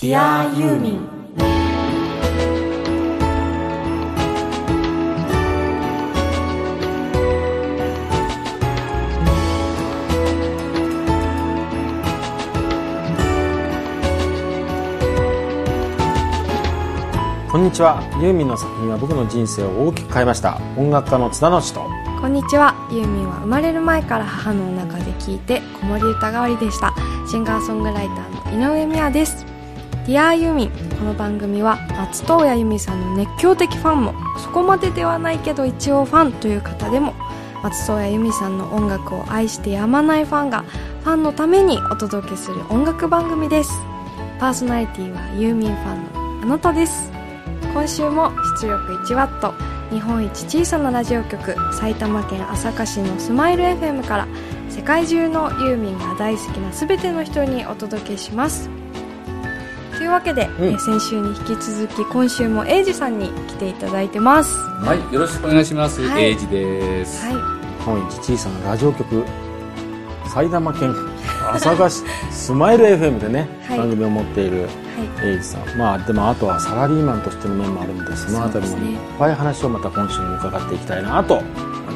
Dear ユーミンこんにちは。ユーミンの作品は僕の人生を大きく変えました。音楽家の津田のと。こんにちは。ユーミンは生まれる前から母のお腹で聞いて子守歌代わりでした。シンガーソングライターの井上美也です Dear ユミンこの番組は松任谷由実さんの熱狂的ファンもそこまでではないけど一応ファンという方でも松任谷由実さんの音楽を愛してやまないファンがファンのためにお届けする音楽番組です。パーソナリティはユーミンファンのあなたです。今週も出力1ワット。日本一小さなラジオ局埼玉県朝霞市のスマイル FM から世界中のユーミンが大好きな全ての人にお届けします。いうわけで、うん。え先週に引き続き今週もエイジさんに来ていただいてます。ははい、よろしくお願いします。はい。エイジです。い。日本一小さなラジオ局埼玉県朝霞市スマイル FM でね、はい。番組を持っているはい。エイジさん。まあでもあとはサラリーマンとしての面もあるんでそのあたりもいっぱい話をまた今週も伺っていきたいなとよ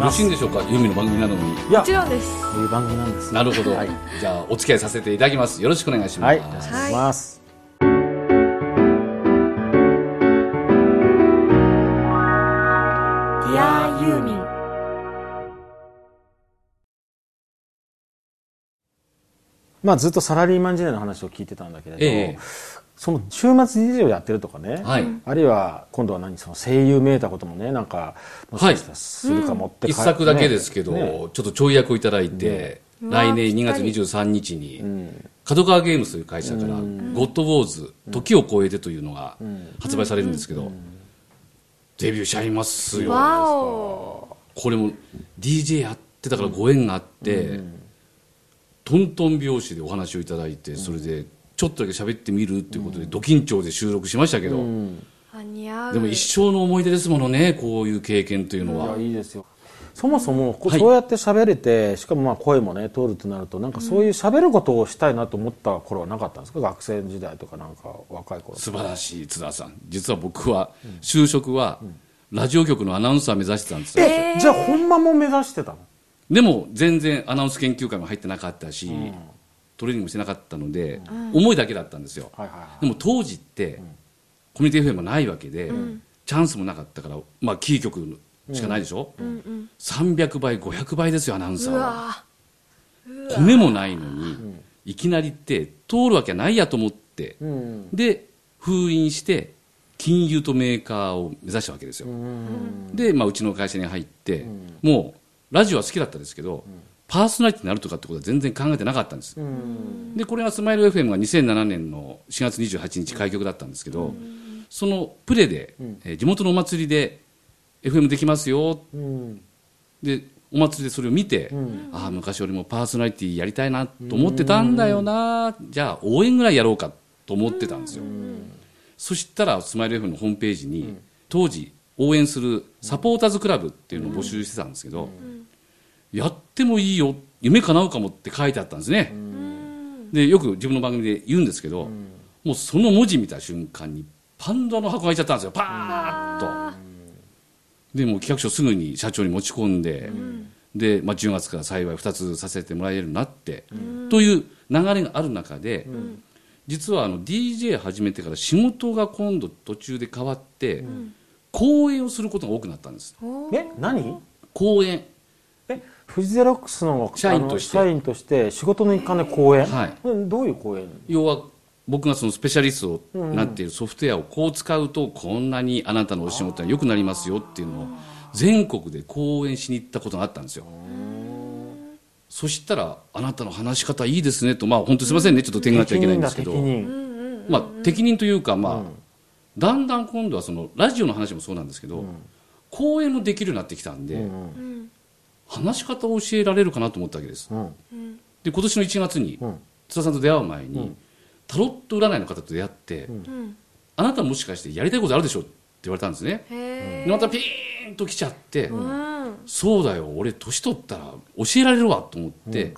ろしいんでしょうか？ユーミンの番組なのに。いや。もちろんです。そういう番組なんです。なるほど。はい、じゃあ、お付き合いさせていただきます。よろしくお願いします。はい、よろしくお願いします、まあずっとサラリーマン時代の話を聞いてたんだけれど、ええ。その週末 DJ をやってるとかね、はい。あるいは今度は何その声優めいたこともねなんかもしかしたらするかもって、一作だけですけど、ね。ちょっとちょい役をいただいて、うん。来年2月うわぴった23日に、角川ゲームズという会社から、ゴッドウォーズ、時を超えてというのが発売されるんですけど、デビューしちゃいますよ。これも DJ やってたからご縁があって、トントン拍子でお話をいただいて、それでちょっとだけ喋ってみるっていうことで、ド緊張で収録しましたけど、でも一生の思い出ですものね、こういう経験というのいは。やいいですよ。そもそもそうやって喋れてしかもまあ声もね通るとなるとなんかそういう喋ることをしたいなと思った頃はなかったんですか？学生時代とかなんか若い頃素晴らしい津田さん。実は僕は、就職は、ラジオ局のアナウンサー目指してたんですよ。えじゃあ本間も目指してたの？でも全然アナウンス研究会も入ってなかったし、トレーニングもしてなかったので、思いだけだったんですよ。はいはいはい。でも当時って、コミュニティ FM もないわけで、チャンスもなかったから、まあ、キー局しかないでしょ、300倍500倍ですよアナウンサうーは。わ米もないのに、いきなりって通るわけはないやと思って、うん。で封印して金融とメーカーを目指したわけですよ、で、まあ、うちの会社に入って、もうラジオは好きだったですけど、パーソナリティになるとかってことは全然考えてなかったんです、でこれがスマイル FM が2007年の4月28日開局だったんですけど、そのプレで、えー地元のお祭りで FM できますよ。うん。でお祭りでそれを見て、ああ昔俺もパーソナリティやりたいなと思ってたんだよな、じゃあ応援ぐらいやろうかと思ってたんですよ、そしたらスマイル FM のホームページに、当時応援するサポーターズクラブっていうのを募集してたんですけど、やってもいいよ夢叶うかもって書いてあったんですね、でよく自分の番組で言うんですけど、もうその文字見た瞬間にパンドラの箱が開いちゃったんですよ。パーッと。でもう企画書すぐに社長に持ち込んで、で、まあ、10月から幸い2つさせてもらえるようになって、という流れがある中で、実はあの DJ 始めてから仕事が今度途中で変わって、講演をすることが多くなったんです。え何？講演。えフジゼロックスの社員として。社員として仕事の一環で講演。はい。うんどういう講演？要は僕がそのスペシャリストになっているソフトウェアをこう使うとこんなにあなたのお仕事は良くなりますよっていうのを全国で講演しに行ったことがあったんですよ。そしたらあなたの話し方いいですねと。まあ本当すみませんね。ちょっと点がっちゃいけないんですけど。まあ適任というかまあだんだん今度はそのラジオの話もそうなんですけど講演もできるようになってきたんでうん話し方を教えられるかなと思ったわけです。うん。で今年の1月にうん。津田さんと出会う前に、タロット占いの方と出会って、あなたもしかしてやりたいことあるでしょって言われたんですね。へでまたピーンと来ちゃって、えうん。そうだよ俺年取ったら教えられるわと思って、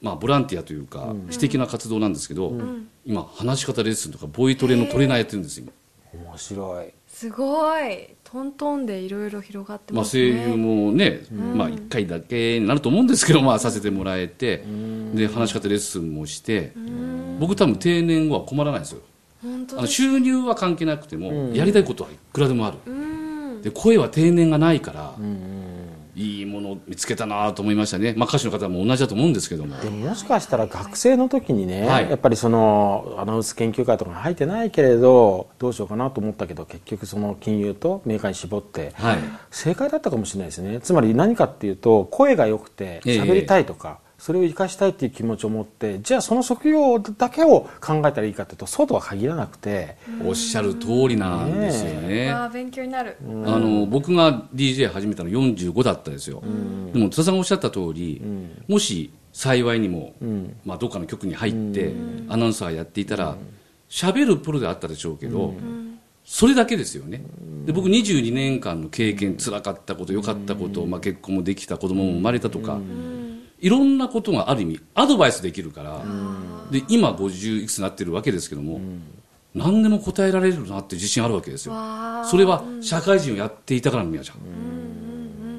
まあ、ボランティアというか、私的な活動なんですけど、今話し方レッスンとかボイトレのトレーナーやってるんですよ今。面白い。すごいトントンでいろいろ広がってまあ、ます声ね、優もね、まあ、1回だけになると思うんですけど、まあ、させてもらえて、で話し方レッスンもして、僕多分定年後は困らないですよ。あの収入は関係なくても、やりたいことはいくらでもある、うん。で声は定年がないから、いいも見つけたなと思いましたね、まあ、歌手の方も同じだと思うんですけども。でももしかしたら学生の時にね、はい。やっぱりそのアナウンス研究会とかに入ってないけれどどうしようかなと思ったけど結局その金融とメーカーに絞って、はい。正解だったかもしれないですね。つまり何かっていうと声が良くてええ喋りたいとか、それを生かしたいっていう気持ちを持ってじゃあその職業だけを考えたらいいかっていうとそうとは限らなくて、おっしゃる通りなんですよね。ああ勉強になる、あの僕が DJ 始めたの45だったですよ、でも津田さんがおっしゃった通り、もし幸いにも、まあ、どっかの局に入って、アナウンサーやっていたら喋、るプロであったでしょうけど、それだけですよね。で僕22年間の経験辛かったこと良かったこと、まあ、結婚もできた子供も生まれたとか、いろんなことがある意味アドバイスできるから、で今50いくつになってるわけですけども、何でも答えられるなって自信あるわけですよ。それは社会人をやっていたからの宮ちゃん、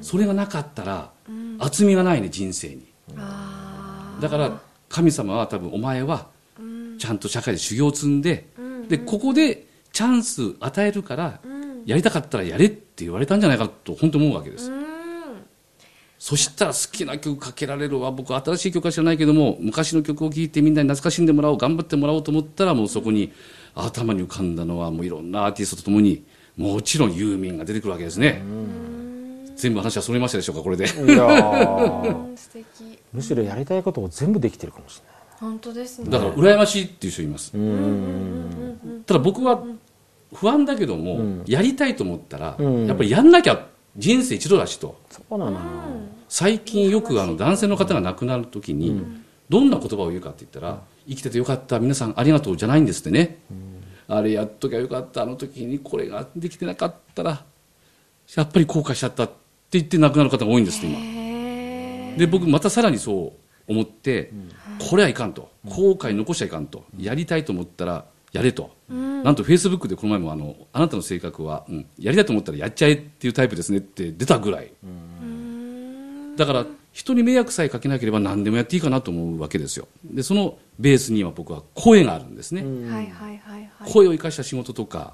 それがなかったら、厚みがないね人生に。あ。だから神様は多分お前はちゃんと社会で修行を積んで、でここでチャンス与えるから、やりたかったらやれって言われたんじゃないかと本当に思うわけです、そしたら好きな曲かけられるわ僕新しい曲は知らないけども昔の曲を聴いてみんなに懐かしんでもらおう頑張ってもらおうと思ったらもうそこに頭に浮かんだのはもういろんなアーティストとともにもちろんユーミンが出てくるわけですね。全部話はそれましたでしょうかこれで。いやー。うん素敵。むしろやりたいことを全部できてるかもしれない。本当ですね。だから羨ましいっていう人います。ただ僕は不安だけども、やりたいと思ったら、ん。やっぱりやんなきゃ人生一度だしと。そうなのよ最近よくあの男性の方が亡くなる時に、どんな言葉を言うかって言ったら、生きててよかった皆さんありがとうじゃないんですってね、あれやっときゃよかったあの時にこれができてなかったらやっぱり後悔しちゃったって言って亡くなる方が多いんですって今。へで僕またさらにそう思って、これはいかんと。後悔残しちゃいかんと、やりたいと思ったらやれと、なんとフェイスブックでこの前もあのあなたの性格は、うんやりたいと思ったらやっちゃえっていうタイプですねって出たぐらい、だから人に迷惑さえかけなければ何でもやっていいかなと思うわけですよ。でそのベースには僕は声があるんですね、ーはいはいはいはい。声を生かした仕事とか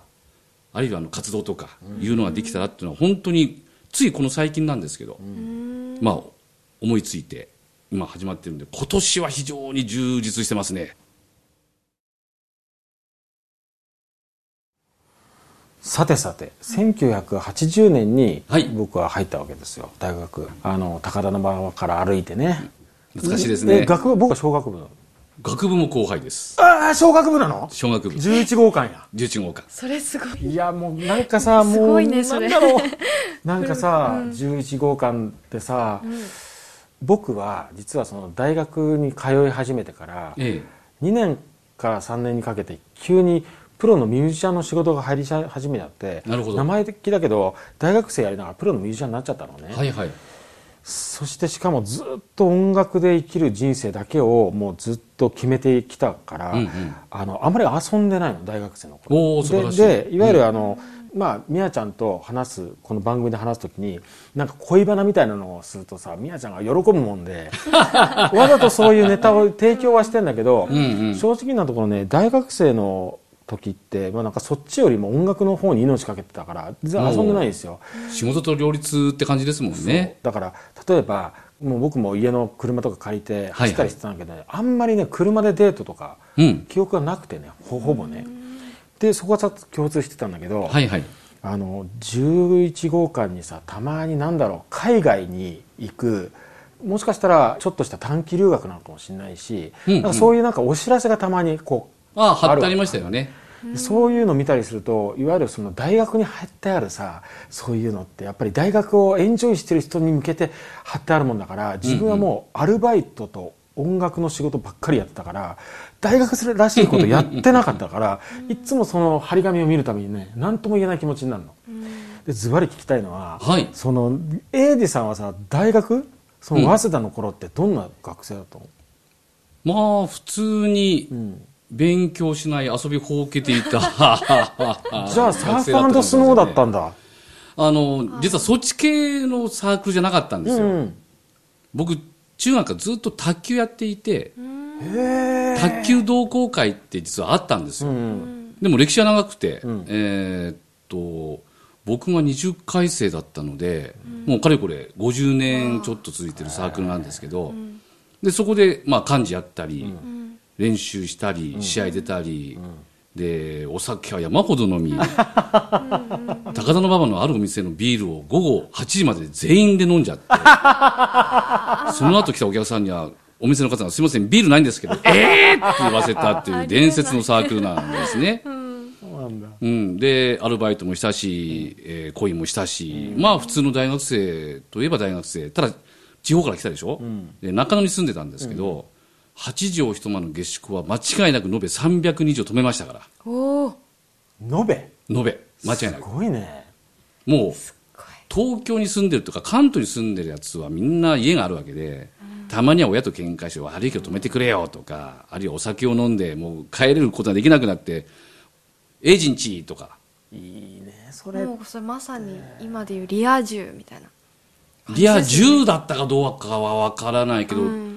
あるいはあの活動とかいうのができたらっていうのは本当についこの最近なんですけど、まあ思いついて今始まってるんで今年は非常に充実してますねさてさて1980年にはい。僕は入ったわけですよ。大学。あの高田馬場から歩いてね。懐かしいですね。学部僕は小学部学部も後輩です。ああ小学部なの？小学部。11号館や。11号館。それすごい。いやもうなんかさもうすごいねそれ。なんだろう。なんかさ、11号館ってさ、僕は実はその大学に通い始めてからえ2年から3年にかけて急にプロのミュージシャンの仕事が入り始めちゃってなるほど。生意気だけど大学生やりながらプロのミュージシャンになっちゃったのね、えはいはい。そしてしかもずっと音楽で生きる人生だけをもうずっと決めてきたから、うんうん。あのあまり遊んでないの大学生の頃。おー素晴らしい。ででいわゆるあの、まあみやちゃんと話すこの番組で話すときになんか恋バナみたいなのをするとさみやちゃんが喜ぶもんで わざとそういうネタを提供はしてんだけど、うんうん。正直なところね大学生の時って、まあ、なんかそっちよりも音楽の方に命かけてたから全然遊んでないんですよ。仕事と両立って感じですもんね。だから例えばもう僕も家の車とか借りて走ったりしてたんだけどね、あんまりね車でデートとかうん。記憶がなくてねほほぼね。でそこはちょっと共通してたんだけど、はいはい。あの11号館にさたまになんだろう海外に行くもしかしたらちょっとした短期留学なのかもしれないし、うんうん。そういうなんかお知らせがたまにこうああ貼ってありましたよね。そういうの見たりするといわゆるその大学に貼ってあるさそういうのってやっぱり大学をエンジョイしてる人に向けて貼ってあるもんだから自分はもうアルバイトと音楽の仕事ばっかりやってたから大学らしいことやってなかったからいつもその張り紙を見るたびにね何とも言えない気持ちになるの。でズバリ聞きたいのは、はい。その英二さんはさ大学その早稲田の頃ってどんな学生だったの、まあ普通に勉強しない遊びほうけていた。じゃあサーフスノーだったんだ。あの実はそっち系のサークルじゃなかったんですよ、うん僕中学からずっと卓球やっていて卓球同好会って実はあったんですよ、うんでも歴史は長くて、ん。えーっと僕が20回生だったので、もうかれこれ50年ちょっと続いてるサークルなんですけど、でそこで、まあ、幹事やったり、練習したり試合出たり、でお酒は山ほど飲み高田馬場のあるお店のビールを午後8時まで全員で飲んじゃって その後来たお客さんにはお店の方が「すいませんビールないんですけどえ えー!」って言わせたっていう伝説のサークルなんですね。そうなんだ。うん、でアルバイトもしたし、えー恋もしたし、まあ普通の大学生といえば大学生ただ地方から来たでしょ、で中野に住んでたんですけど、8畳一間の下宿は間違いなく延べ300人以上止めましたから。おお延べ？延べ。間違いなすくごいね。もう東京に住んでるとか関東に住んでるやつはみんな家があるわけで、たまには親と喧嘩して悪いけど止めてくれよとかあるいはお酒を飲んでもう帰れることができなくなってエージンチーとか。いいねそれ。もうそれまさに今でいうリア充みたいなリア充だったかどうかは分からないけど、うん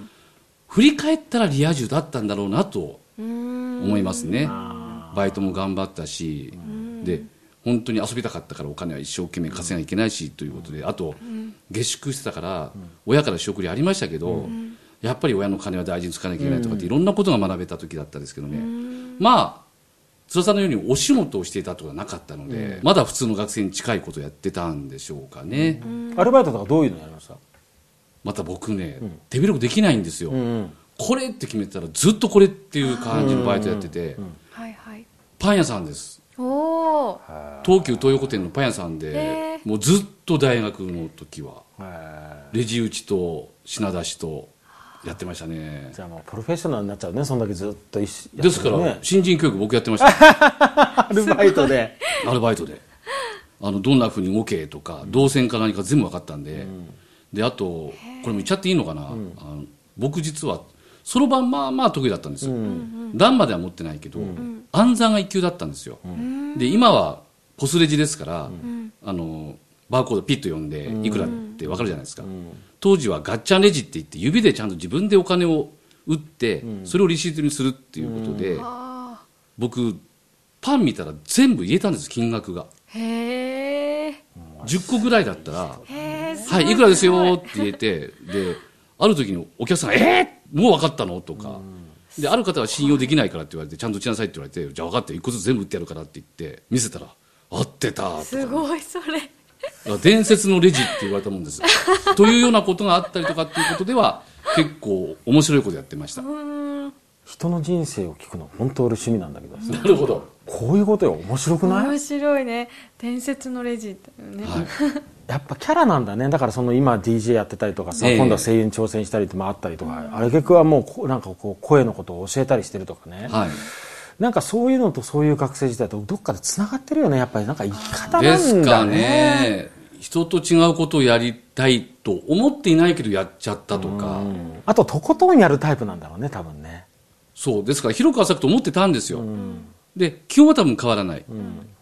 振り返ったらリア充だったんだろうなと思いますね、バイトも頑張ったし、で本当に遊びたかったからお金は一生懸命稼がなきゃいけないしということであと、下宿してたから、親から仕送りありましたけど、やっぱり親の金は大事に使わなきゃいけないとかっていろんなことが学べた時だったですけどね、まあ津田さんのようにお仕事をしていたとかなかったので、まだ普通の学生に近いことをやってたんでしょうかね、アルバイトとかどういうのやりました？また僕ね、手広くできないんですよ、うんこれって決めてたらずっとこれっていう感じのバイトやってて、はいはい。パン屋さんです。東急東横店のパン屋さんへでもうずっと大学の時はへレジ打ちと品出しとやってましたね。ーじゃあもうプロフェッショナルになっちゃうねそんだけずっと一緒やってるですから、ね新人教育僕やってました。アルバイトで。アルバイトで。あのどんなふうに動けとか動線か何か全部分かったんで、であとこれも言っちゃっていいのかな、あの僕実はそろばんまあまあ得意だったんですよ、段までは持ってないけど、暗算が1級だったんですよ、で今はポスレジですから、あのバーコードピッと読んでいくらって分かるじゃないですか、当時はガッチャンレジって言って指でちゃんと自分でお金を打って、それをレシートにするっていうことで、あ僕パン見たら全部言えたんです金額がーへえ10個ぐらいだったらへえ「はいい。くらですよ」って言えてである時にお客さんが「えー、もう分かったの?」とか。である方は信用できないからって言われてちゃんと打ちなさいって言われて「じゃあ分かって1個ずつ全部打ってやるから」って言って見せたら「合ってた」とかすごいそれ。伝説のレジって言われたもんです というようなことがあったりとかっていうことでは結構面白いことやってました。な人の人生を聞くの本当俺趣味なんだけどさ。るほど、こういうことよ。面白くない？面白いね。伝説のレジ。ってね、はい、やっぱキャラなんだね。だからその今 DJ やってたりとかさ、ええ。今度は声優に挑戦したりとかあったりとか、あれ結局はもうこうなんかこう声のことを教えたりしてるとかね、はい。なんかそういうのとそういう学生時代とどっかでつながってるよね。やっぱりなんか生き方でなんだすかね。ね人と違うことをやりたいと思っていないけどやっちゃったとか、うん。あととことんやるタイプなんだろうね多分ね。そう。ですから広く浅くと思ってたんですよ、で基本は多分変わらない、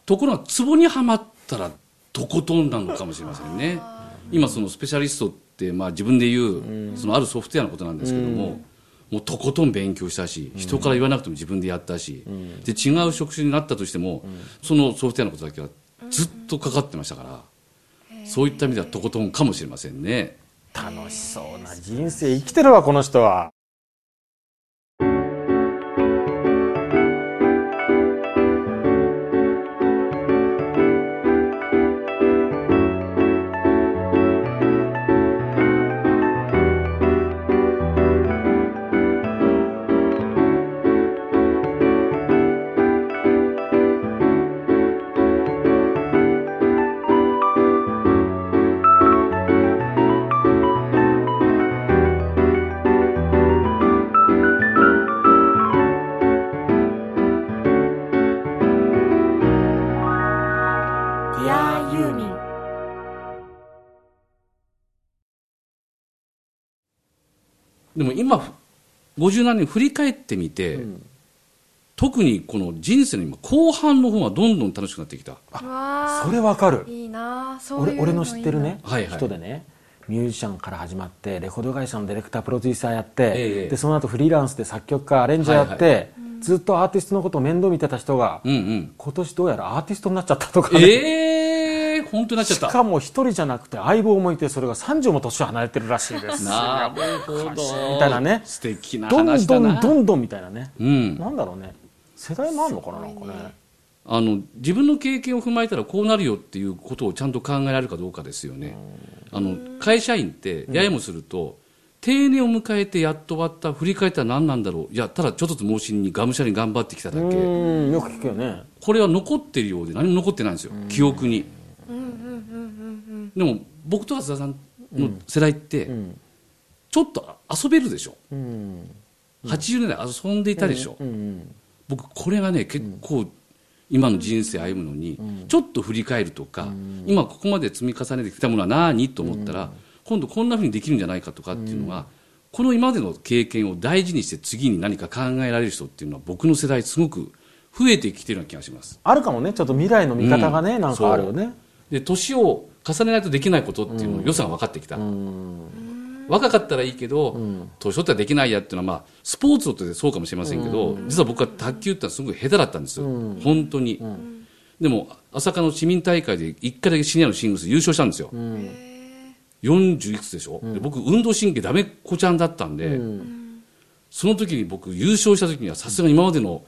ところがツボにはまったらとことんなのかもしれませんね。今そのスペシャリストって、まあ、自分で言う、そのあるソフトウェアのことなんですけども、もうとことん勉強したし人から言わなくても自分でやったし、で違う職種になったとしても、そのソフトウェアのことだけはずっとかかってましたから、そういった意味ではとことんかもしれませんね。楽しそうな人生生きてるわこの人は今ふ50何年振り返ってみて、特にこの人生の今後半の方がどんどん楽しくなってきた。わそれわかる。いいな。そういう俺俺の知ってるね、はいはい。人でね。ミュージシャンから始まってレコード会社のディレクタープロデューサーやって、ええでその後フリーランスで作曲家アレンジャーやって、はいはずっとアーティストのことを面倒見てた人が、うんうん。今年どうやらアーティストになっちゃったとかね、ええー、本当になっちゃっしたかも一人じゃなくて相棒もいてそれが30も年離れてるらしいです。なるほど。みたいなね。素敵などんどんどんどんみたいなね、うん。なんだろうね。世代もあるのかななんかね。あの自分の経験を踏まえたらこうなるよっていうことをちゃんと考えられるかどうかですよね。あの会社員ってややもすると、定年を迎えてやっと終わった振り返ったら何なんだろう。いやただちょっとずつ盲信にがむしゃらに頑張ってきただけ。うん。よく聞くよね。これは残ってるようで何も残ってないんですよ。記憶に。でも僕と浅田さんの世代ってん。ちょっと遊べるでしょ。うん。80年代遊んでいたでしょ、うん僕これがね結構今の人生歩むのにちょっと振り返るとか、今ここまで積み重ねてきたものは何と思ったら、今度こんなふうにできるんじゃないかとかっていうのが、この今までの経験を大事にして次に何か考えられる人っていうのは僕の世代すごく増えてきてるような気がします。あるかもね。ちょっと未来の見方がね、うん。なんかあるよねで年を重ねないとできないことっていうのの良さが分かってきた、若かったらいいけど、年取ったらできないやっていうのは、まあ、スポーツとってそうかもしれませんけど、実は僕は卓球ってのはすごく下手だったんですよ、本当に、でも朝霞の市民大会で1回だけシニアのシングルス優勝したんですよ、40いくつでしょ、で僕運動神経ダメっ子ちゃんだったんで、その時に僕優勝した時にはさすがに今までの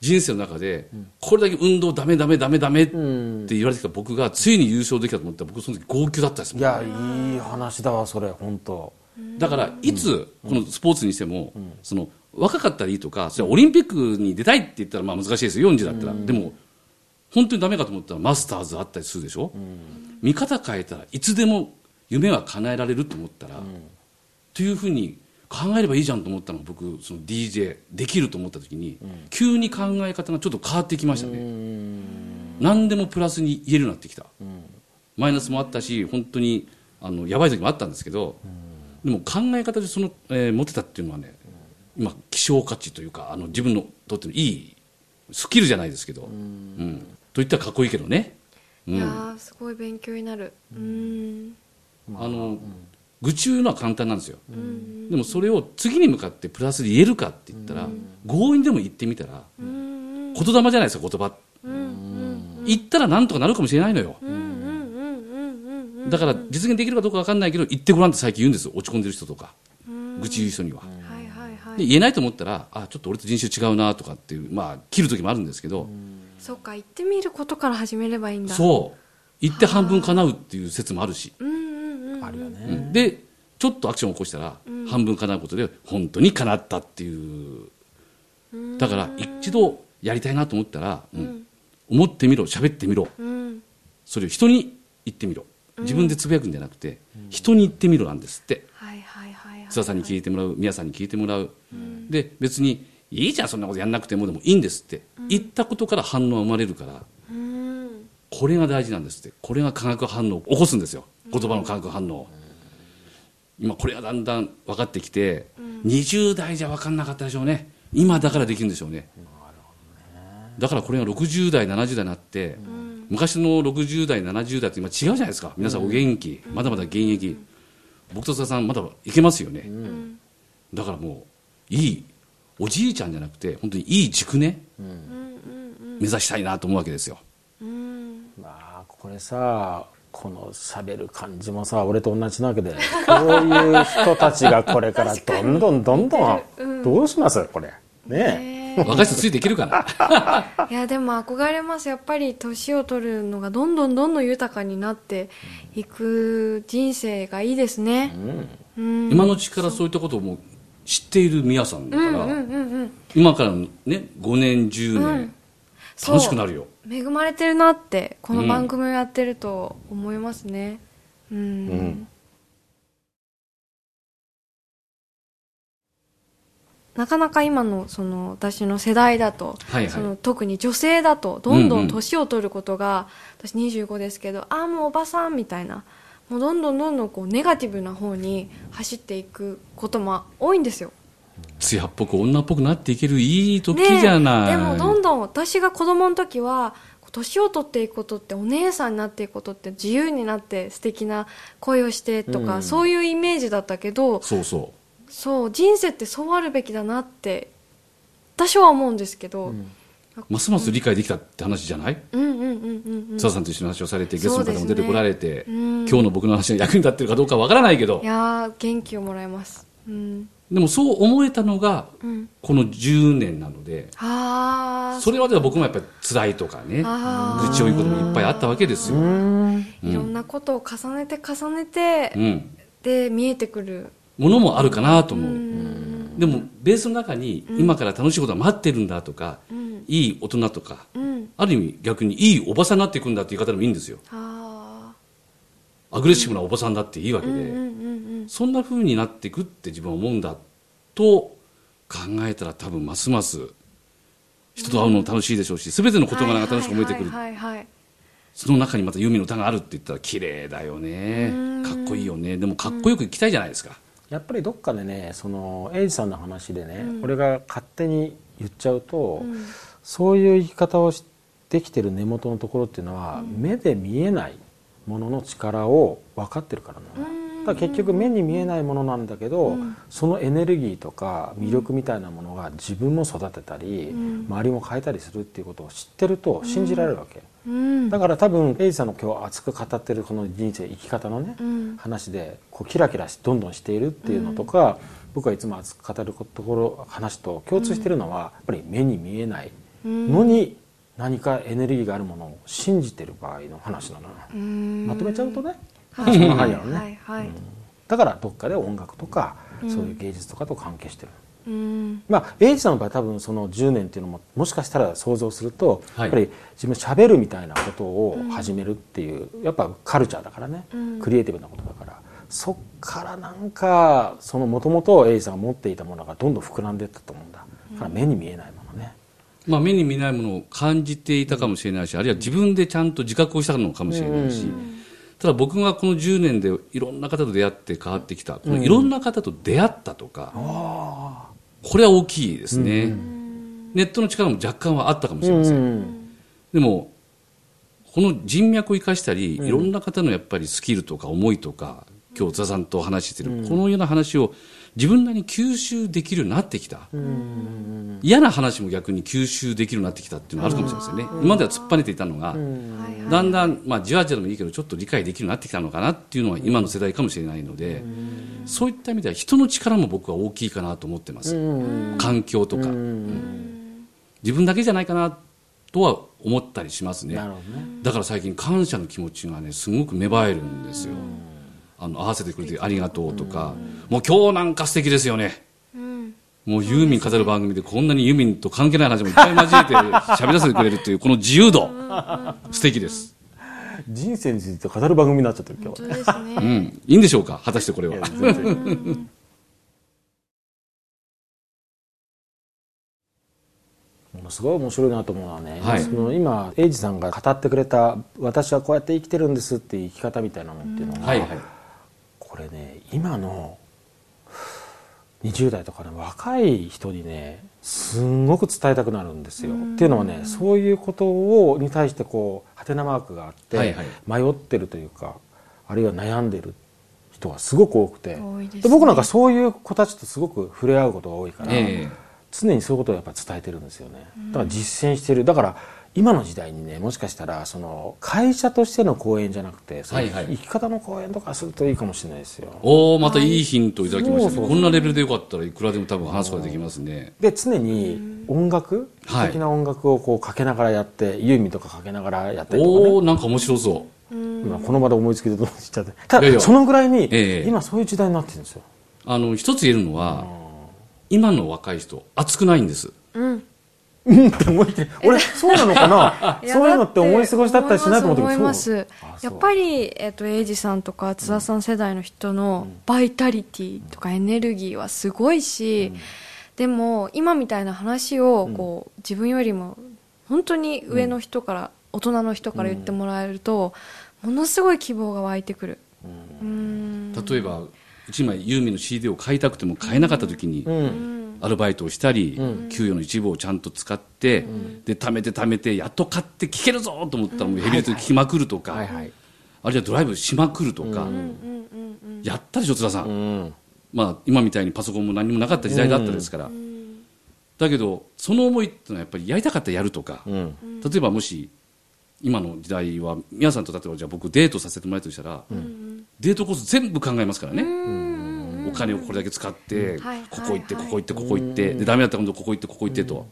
人生の中で、これだけ運動ダメダメダメダメって言われてきた僕がついに優勝できたと思ったら僕その時号泣だったんですもん。いやいい話だわそれ本当。だからいつこのスポーツにしても、その若かったらいいとかそれはオリンピックに出たいって言ったらまあ難しいですよ。40だったら、でも本当にダメかと思ったらマスターズあったりするでしょ、見方変えたらいつでも夢は叶えられると思ったら、というふうに考えればいいじゃんと思ったのが僕その DJ できると思った時に、急に考え方がちょっと変わってきましたね、何でもプラスに言えるようになってきた、マイナスもあったし本当にあのやばい時もあったんですけど、でも考え方でその、えー持ってたっていうのはね今希少価値というかあの自分のとってのいいスキルじゃないですけど、うん。と言ったらかっこいいけどね、うん。いやーすごい勉強になる。うん。あの愚痴を言うのは簡単なんですよ、でもそれを次に向かってプラスで言えるかって言ったら、強引でも言ってみたら、言霊じゃないですか言葉、言ったらなんとかなるかもしれないのよ、だから実現できるかどうか分かんないけど言ってごらんって最近言うんですよ落ち込んでる人とか、愚痴言う人には、でい言えないと思ったらあちょっと俺と人種違うなとかっていうまあ切る時もあるんですけど、そっか言ってみることから始めればいいんだ。そう。言って半分叶うっていう説もあるし、うんあるよね、うん。でちょっとアクションを起こしたら、半分叶うことで本当に叶ったっていう。だから一度やりたいなと思ったら、うん。思ってみろ喋ってみろ。うん。それを人に言ってみろ。自分でつぶやくんじゃなくて、人に言ってみろなんですって。はいはいはいはい津田さんに聞いてもらう宮さんに聞いてもらう、で別にいいじゃんそんなことやんなくてもでもいいんですって、言ったことから反応が生まれるからうんこれが大事なんですって。これが化学反応を起こすんですよ。言葉の化学反応、今これがだんだん分かってきて、20代じゃ分かんなかったでしょうね。今だからできるんでしょうね。だからこれが60代70代になって、昔の60代70代って今違うじゃないですか。皆さんお元気、まだまだ現役。僕と津田さんまだいけますよね、だからもういいおじいちゃんじゃなくて本当にいい熟年、目指したいなと思うわけですよまあこれさこの喋る感じもさ俺と同じなわけでこういう人たちがこれから どんどんどんどんどうします？これ。ねえ。若い人ついていけるかな？いやでも憧れます。やっぱり年を取るのがどんどんどんどん豊かになっていく人生がいいですね。うん。今のうちからそういったことをもう知っている宮さんだから、今からのね5年10年、楽しくなるよ恵まれてるなってこの番組をやってると思いますね。うん、うん。なかなか今のその私の世代だと、はいはい。その特に女性だとどんどん年を取ることが、私25ですけどああもうおばさんみたいなもうどんどんどんどんこうネガティブな方に走っていくことも多いんですよ艶っぽく女っぽくなっていけるいい時じゃない、ねえでもどんどん私が子供の時は年を取っていくことってお姉さんになっていくことって自由になって素敵な恋をしてとか、うん。そういうイメージだったけどそうそそう人生ってそうあるべきだなって私は思うんですけど、うん。うますます理解できたって話じゃない？うん、うんうんうんうん津田さんと一緒に話をされてゲストの方も出てこられて、うん。今日の僕の話が役に立ってるかどうかわからないけど。いやー元気をもらえます。うんでもそう思えたのがうん。この10年なのでああそれまでは僕もやっぱり辛いとかね愚痴を言うこともいっぱいあったわけですよ、うん。いろんなことを重ねて重ねて、うん、で見えてくる。ものもあるかなと思う、うん。でもベースの中に今から楽しいことが待ってるんだとか、うん。いい大人とかうん。ある意味逆にいいおばさんになっていくんだっていう言い方でもいいんですよ。あアグレッシブなおばさんだっていいわけで、あうんうんうんうん。そんな風になっていくって自分は思うんだと考えたら多分ますます人と会うのも楽しいでしょうし全ての事柄が楽しく思えてくる。はいはいはいはいその中にまたユーミンの歌があるって言ったら綺麗だよね。うん。かっこいいよね。でもかっこよく生きたいじゃないですか。やっぱりどっかでねそのエイジさんの話でね、うん。俺が勝手に言っちゃうと、うん。そういう生き方をしてきてる根元のところっていうのは、目で見えないものの力を分かってるからなの、うん。だ結局目に見えないものなんだけど、うん。そのエネルギーとか魅力みたいなものが自分も育てたり、うん。周りも変えたりするっていうことを知ってると信じられるわけ、うん。だから多分エイジさんの今日熱く語ってるこの人生生き方のね、うん。話でこうキラキラしどんどんしているっていうのとか、僕はいつも熱く語るところ話と共通してるのは、やっぱり目に見えないのに何かエネルギーがあるものを信じてる場合の話なのまとめちゃうとね、はい。やろね、はいはいだからどっかで音楽とか、うん。そういう芸術とかと関係してる。うん。まあ、エイジさんの場合多分その10年っていうのももしかしたら想像すると、はい。やっぱり自分しゃべるみたいなことを始めるっていう、やっぱカルチャーだからね、うん。クリエイティブなことだから。そっからなんかそのもともとエイジさんが持っていたものがどんどん膨らんでいったと思うんだ。だから目に見えないまあ、目に見ないものを感じていたかもしれないし、あるいは自分でちゃんと自覚をしたのかもしれないし、ただ僕がこの10年でいろんな方と出会って変わってきた、このいろんな方と出会ったとか、これは大きいですね、ネットの力も若干はあったかもしれません、うん。でもこの人脈を生かしたり、いろんな方のやっぱりスキルとか思いとか今日津田さんとお話ししてる、このような話を自分なりに吸収できるようになってきた、嫌な話も逆に吸収できるようになってきたっていうのがあるかもしれませんね、今までは突っぱねていたのが、だんだん、まあ、じわじわでもいいけどちょっと理解できるようになってきたのかなっていうのは今の世代かもしれないので、そういった意味では人の力も僕は大きいかなと思ってます、環境とか、自分だけじゃないかなとは思ったりしますね。ね。だから最近感謝の気持ちがねすごく芽生えるんですよ、あの合わせてくれてありがとうとか、もう今日なんか素敵ですよね。うん。もうユーミン語る番組でこんなにユーミンと関係ない話もいっぱい交えて喋らせてくれるっていう この自由度。素敵です。人生について語る番組になっちゃってる今日本当ですうねん。いいんでしょうか？果たしてこれは。すごい面白いなと思うのはね、はい。その今エイジさんが語ってくれた「私はこうやって生きてるんです」っていう生き方みたいなのっていうのが、はいはいこれね今の20代とかの若い人にねすんごく伝えたくなるんですよ。っていうのはねそういうことをに対してこうハテナマークがあって、はいはい。迷ってるというかあるいは悩んでる人がすごく多くて。ね。で僕なんかそういう子たちとすごく触れ合うことが多いから、え常にそういうことをやっぱ伝えてるんですよね。だから実践してる。だから今の時代にねもしかしたらその会社としての講演じゃなくてそのはいはい。生き方の講演とかするといいかもしれないですよ。おおまたいいヒントをいただきましたね、こんなレベルでよかったらいくらでも多分話すことができますね。で常に音楽はい。素敵な音楽をこうかけながらやって、ユーミンとかかけながらやったりとかね。おおなんか面白そ今この場で思いつきでどうしちゃってた？いやいや。だそのぐらいにええ。今そういう時代になってるんですよ。うあの一つ言えるのは今の若い人熱くないんです。うんうんって思って俺そうなのかな？やそういうのって思い過ごしだったりしないと思うけど思います。やっぱり、えっとエイジさんとか津田さん世代の人のバイタリティとかエネルギーはすごいし、でも今みたいな話をこう、自分よりも本当に上の人から、大人の人から言ってもらえると、ものすごい希望が湧いてくる。うん。例えば1枚ユーミンの CD を買いたくても買えなかった時に、うんアルバイトをしたり、給与の一部をちゃんと使って、で貯めて貯めてやっと買って聴けるぞと思ったらもうヘビーリスト聴きまくるとか、はいはい。あるいはドライブしまくるとか、やったでしょ津田さん、うん。まあ、今みたいにパソコンも何もなかった時代だったですから、だけどその思いっていうのはやっぱりやりたかったらやるとか、うん。例えばもし今の時代は皆さんと例えばじゃあ僕デートさせてもらえるとしたら、デートコース全部考えますからね、お金をこれだけ使って、はいここ行ってはいここ行ってここ行って、でダメだったら今度ここ行ってここ行ってと、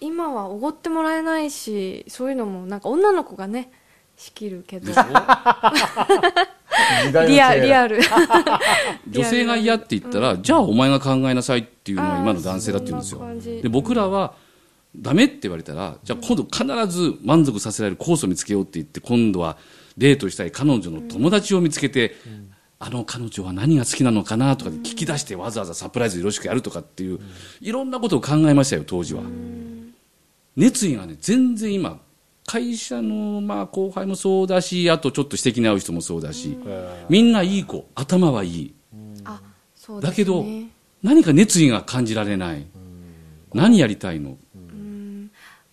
今はおごってもらえないしそういうのもなんか女の子がね仕切るけど。リアリアル。女性が嫌って言ったら、じゃあお前が考えなさいっていうのが今の男性だって言うんですよ。で僕らはダメって言われたらじゃあ今度必ず満足させられるコースを見つけようって言って今度はデートしたい彼女の友達を見つけて、あの彼女は何が好きなのかなとか聞き出してわざわざサプライズよろしくやるとかっていう、いろんなことを考えましたよ当時は、熱意がね全然今会社のまあ後輩もそうだしあとちょっと指摘に合う人もそうだし、みんないい子頭はいい。あそうですね。だけど何か熱意が感じられない、何やりたいの？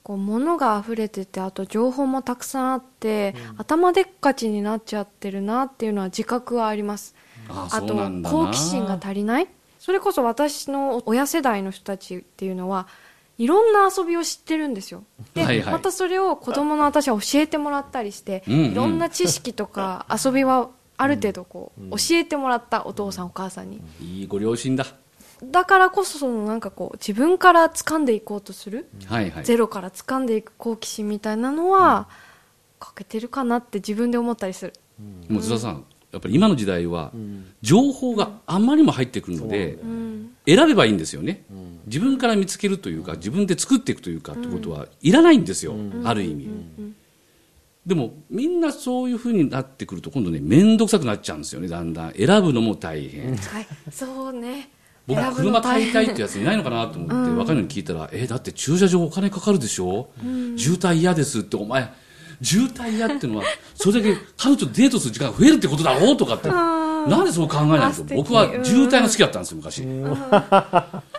こう物が溢れててあと情報もたくさんあって、頭でっかちになっちゃってるなっていうのは自覚はあります。あああと好奇心が足りない。それこそ私の親世代の人たちっていうのはいろんな遊びを知ってるんですよ。で、はいはい。またそれを子供の私は教えてもらったりして、うんうん。いろんな知識とか 遊びはある程度こう、教えてもらったお父さんお母さんに、いいご両親だだからこそそのなんかこう自分から掴んでいこうとする、はいはい。ゼロから掴んでいく好奇心みたいなのは、欠けてるかなって自分で思ったりする。もう津田さんやっぱり今の時代は情報があまりにも入ってくるので、うん選べばいいんですよね、自分から見つけるというか自分で作っていくというかってことはいらないんですよ、ある意味、でもみんなそういうふうになってくると今度ね面倒くさくなっちゃうんですよねだんだん。選ぶのも大変、はい。そうね僕車買いたいってやついないのかなと思って、若いのに聞いたら、えだって駐車場お金かかるでしょ、渋滞嫌ですって、お前、渋滞嫌ってのは、それだけ彼女とデートする時間が増えるってことだろうとかって、なんでそう考えないの？あ素敵。僕は渋滞が好きだったんですよ、昔。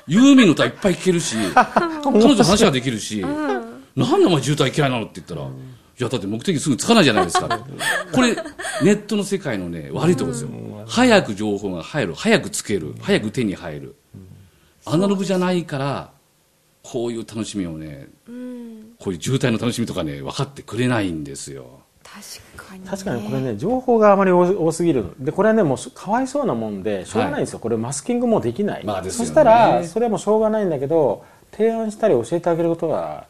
ユーミンの歌いっぱい聴けるし、彼女の話ができるし、なん。でお前渋滞嫌いなのって言ったら、いや、だって目的すぐつかないじゃないですか。これ、ネットの世界のね、悪いところですよ。早く情報が入る、早くつける、早く手に入る。アナログじゃないから、こういう楽しみをね、こういう渋滞の楽しみとかね、分かってくれないんですよ。確かに、ね、確かにこれね情報があまり多多すぎる。でこれはねもうかわいそうなもんでしょうがないんですよ、これマスキングもできない、まあですよね。そしたらそれはもうしょうがないんだけど提案したり教えてあげることが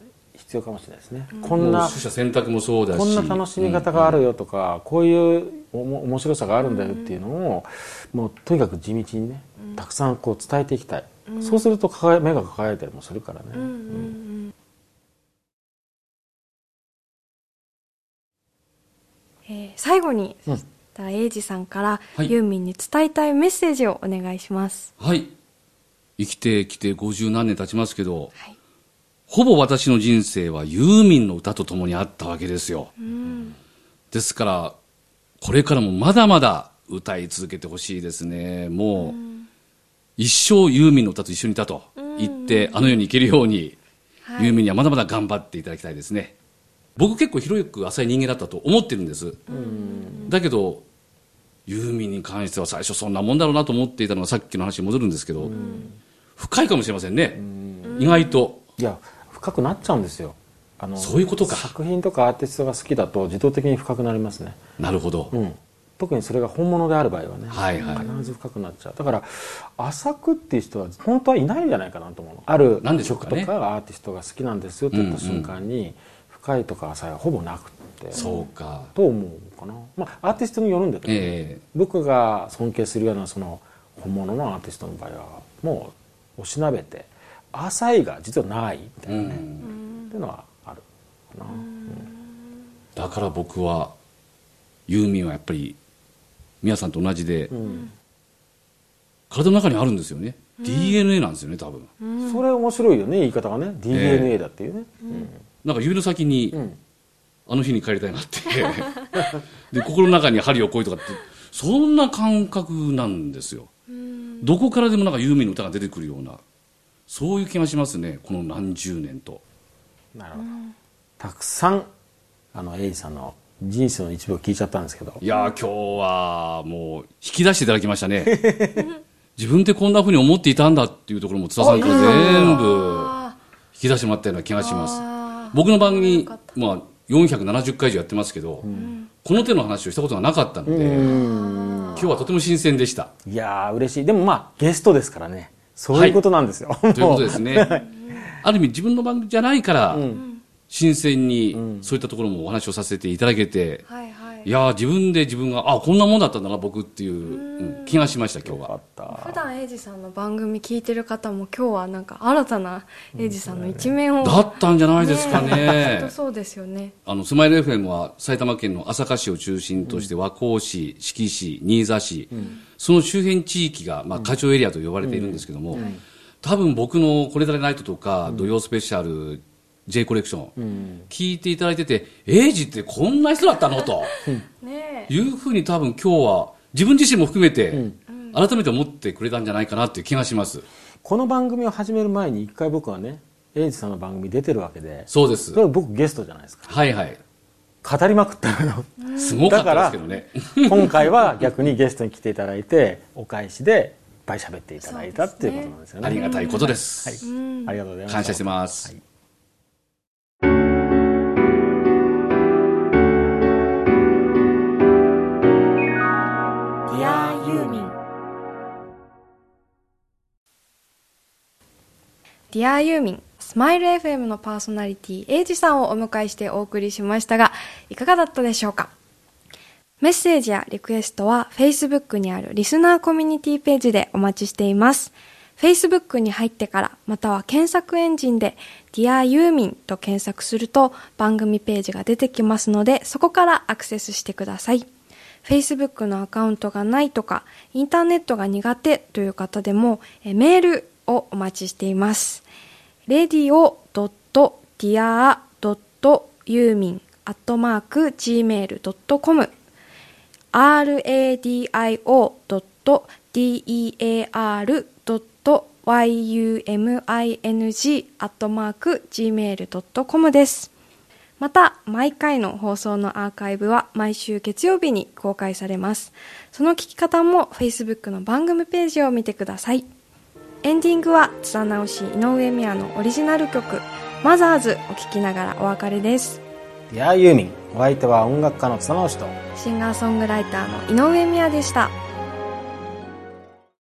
必要かもしれないですね、こんもうな取捨選択もそうだし。こんな楽しみ方があるよとか、こういうおも面白さがあるんだよっていうのを、もうとにかく地道にねたくさんこう伝えていきたい、そうすると輝目が輝いたりもするからね、うんうんうんえー最後に、うんそしたら英二さんから、はい。ユーミンに伝えたいメッセージをお願いします。はい。生きてきて50何年経ちますけど、はいほぼ私の人生はユーミンの歌と共にあったわけですよ。うんですから、これからもまだまだ歌い続けてほしいですね。もう、一生ユーミンの歌と一緒にいたと言って、あの世に行けるように、はいユーミンにはまだまだ頑張っていただきたいですね。僕結構広く浅い人間だったと思ってるんです。だけど、ユーミンに関しては最初そんなもんだろうなと思っていたのがさっきの話に戻るんですけど、深いかもしれませんね。意外と。いや深くなっちゃうんですよ。あのそういうことか。作品とかアーティストが好きだと自動的に深くなりますね、なるほど。うん、特にそれが本物である場合はね、はいはい。必ず深くなっちゃう。だから浅くっていう人は本当はいないんじゃないかなと思うの。あるなんでしょうかね。曲とかアーティストが好きなんですよって言った瞬間に、深いとか浅いはほぼなくって。そうか。と思うかな、まあ、アーティストによるんだけど、え。僕が尊敬するようなその本物のアーティストの場合はもうおしなべて浅いが実はないみたえいなね、うん。っていうのはあるかな、だから僕は、ユーミンはやっぱり、皆さんと同じで、うん体の中にあるんですよね。DNA なんですよね、多分。それ面白いよね言い方がね DNA だっていうね、なんか指の先に、あの日に帰りたいなって。で、心の中に針をこいとかって、そんな感覚なんですよ。どこからでもなんかユーミンの歌が出てくるような。そういう気がしますねこの何十年と。なるほど、たくさんあのエイジさんの人生の一部を聞いちゃったんですけど。いやー今日はもう引き出していただきましたね。自分ってこんなふうに思っていたんだっていうところも津田さんから全部あ引き出してもらったような気がします。僕の番組まあ470回以上やってますけど、この手の話をしたことがなかったので、今日はとても新鮮でした。いやー嬉しい。でもまあゲストですからねそういうことなんですよ、ということですね。ある意味自分の番組じゃないから、新鮮にそういったところもお話をさせていただけて、はいはい。いやー自分で自分があこんなもんだったんだな僕っていう、うん気がしました今日は。あった。普段エイジさんの番組聞いてる方も今日はなんか新たなエイジさんの一面を、だったんじゃないですかね。とそうですよね。あのスマイル FM は埼玉県の朝霞市を中心として和光市、志木市、新座市、その周辺地域が、まあ、課長エリアと呼ばれているんですけども、多分僕のこれだけナイトとか、土曜スペシャル、J コレクション、聞いていただいてて、エイジってこんな人だったの？と ねいうふうに多分今日は自分自身も含めて、改めて思ってくれたんじゃないかなっていう気がします。この番組を始める前に一回僕はねエイジさんの番組出てるわけでそうです。僕ゲストじゃないですか。はいはい。語りまくったのすごかったですけどね。今回は逆にゲストに来ていただいてお返しでいっぱい喋っていただいたっていうことなんですよね。ありがたいことです。はい、ありがとうございます。感謝してます。はい。ディアユーミン。 Dear ユーミンスマイル FM のパーソナリティエイジさんをお迎えしてお送りしましたがいかがだったでしょうか？メッセージやリクエストは Facebook にあるリスナーコミュニティページでお待ちしています。Facebook に入ってからまたは検索エンジンで Dear ユーミンと検索すると番組ページが出てきますのでそこからアクセスしてください。Facebook のアカウントがないとかインターネットが苦手という方でもメールをお待ちしています。radio.yumin.gmail.com radio.dear.yumin.gmail.com です。また、毎回の放送のアーカイブは毎週月曜日に公開されます。その聞き方も Facebook の番組ページを見てください。エンディングは津田直し井上美也のオリジナル曲「マザーズ」を聴きながらお別れです。ディアユーミンお相手は音楽家の津田直人シンガーソングライターの井上美也でした。